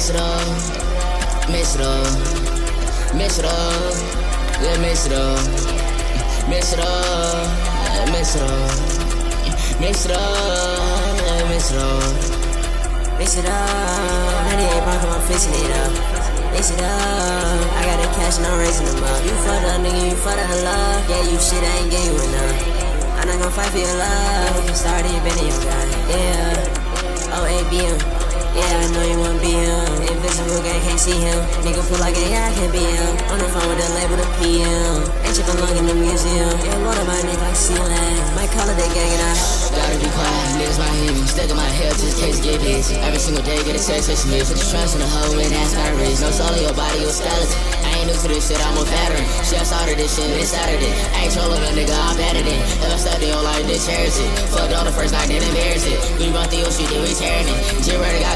Mix it up, mix it up, yeah, mix it up, mix it up, mix it up, mix it up, yeah, mix it up. Mix it up, 98 Bronco, I'm fixing it up. Mix it up, I got the cash and I'm raising them up. You fucked up, nigga, you fucked up love. Yeah, you shit, I ain't gave you enough. I'm not gonna fight for your love. You started, been in your guy. Yeah, oh, ABM. Yeah, I know you wanna be him. See him. Nigga pull like a yeah, I can't be him. On the phone with the label, the PM. Ain't chippin' long in the museum. Yeah, Lord of my nigga like ceiling. Might call it that gang and I. Gotta be quiet, niggas hear me. Stuck in my hair just in case get busy. Every single day get a text that's me. Put your trust in the hoe and ask my wrist. No soul in your body, your skeleton. I ain't new to this shit, I'm a veteran. I started this shit, it's Saturday. I ain't trolling a nigga, I'm better than. If I they don't like this, cherish it. Fucked on the first night, then embarrass it. We run through your shit, then we tearing it. G-Ready got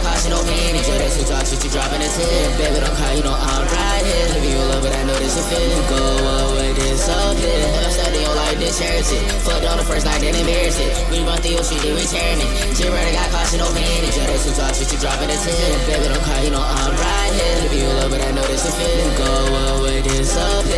like this, it. Fucked on the first night, then embarrass it. We run through your shit, then we tearing it. G-Ready got caution, no panic. Just that shit drop, shit you dropping the tip. Baby, don't cry, you know I'm right here. Living your love, but I know this a feeling. Go away, here.